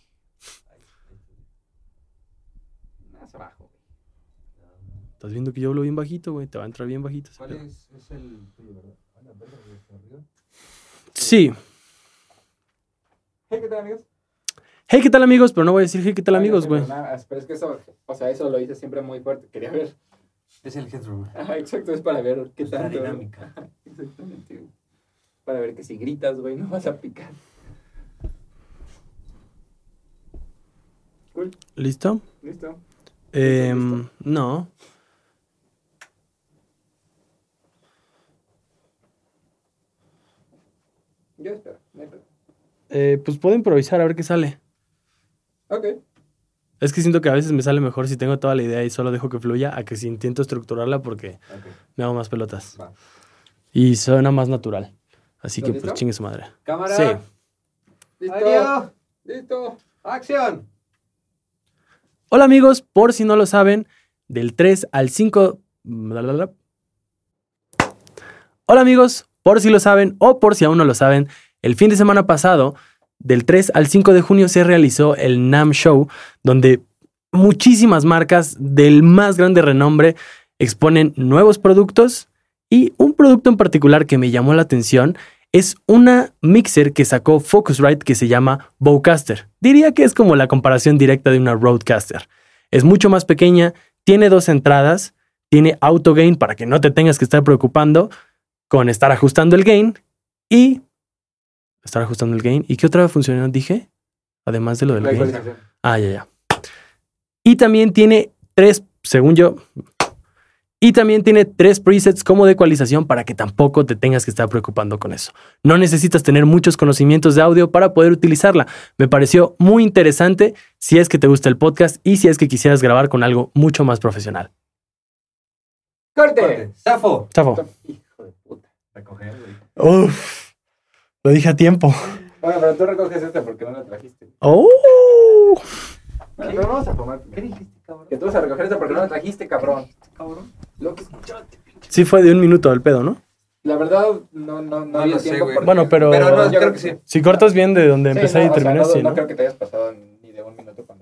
Más abajo. Estás viendo que yo hablo bien bajito, güey. Te va a entrar bien bajito. ¿Cuál es, es el tuyo, verdad? Ah. Sí. Hey, ¿qué tal, amigos? Hey, ¿qué tal, amigos? Pero no voy a decir hey, ¿qué tal, amigos, güey. Pero es que eso, o sea, eso lo hice siempre muy fuerte. Quería ver. Es el headroom. Ajá, exacto, es para ver qué Es la dinámica. Exactamente, güey. Para ver que si gritas, güey, no vas a picar. Cool, ¿Listo? listo. Em, listo. no. Yo espero, no hay. Eh, pues puedo improvisar a ver qué sale. Ok. Es que siento que a veces me sale mejor si tengo toda la idea y solo dejo que fluya a que si intento estructurarla porque me hago más pelotas. Va. Y suena más natural. Así que ¿Listo? pues chingue su madre. Cámara. Sí. Listo. Adiós. Listo. Acción. Hola amigos, por si no lo saben, del 3 al 5... bla, bla, bla. Hola amigos, por si lo saben o por si aún no lo saben, el fin de semana pasado, del 3 al 5 de junio, se realizó el NAM Show, donde muchísimas marcas del más grande renombre exponen nuevos productos y un producto en particular que me llamó la atención es una mixer que sacó Focusrite que se llama Bowcaster. Diría que es como la comparación directa de una Roadcaster. Es mucho más pequeña, tiene dos entradas, tiene auto gain para que no te tengas que estar preocupando con estar ajustando el gain y estar ajustando el gain. ¿Y qué otra función dije? Además de lo del La gain. Ah, ya, ya. Y también tiene tres, según yo, y también tiene tres presets como de ecualización para que tampoco te tengas que estar preocupando con eso. No necesitas tener muchos conocimientos de audio para poder utilizarla. Me pareció muy interesante si es que te gusta el podcast y si es que quisieras grabar con algo mucho más profesional. ¡Corte! Safo. Zafo. Hijo de puta. Recoger. Uf, lo dije a tiempo. Bueno, pero tú recoges este porque no lo trajiste. Oh. Bueno, pero vamos a fumar. ¿Qué dijiste, cabrón? Que tú vas a recoger este porque no lo trajiste, cabrón. Cabrón. Lo que escuchaste. Sí fue de un minuto al pedo, ¿no? La verdad, no, no, no, No había lo sé, tiempo. porque- Bueno, pero- Pero no, yo creo que sí. Si cortas bien de donde Sí, empecé no, y o sea, terminé, no, sí, no ¿no? creo que te hayas pasado ni de un minuto cuando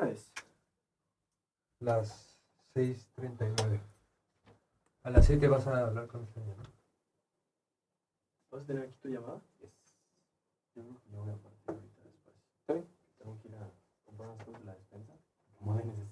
hora es? Las 6.39. A las 7 vas a hablar con niño, ¿no? ¿Vas a tener aquí tu llamada? Yo creo que yo voy a partir ahorita después. ¿Está bien? Tengo que ir a comprar unas cosas de la despensa. Como de necesidad.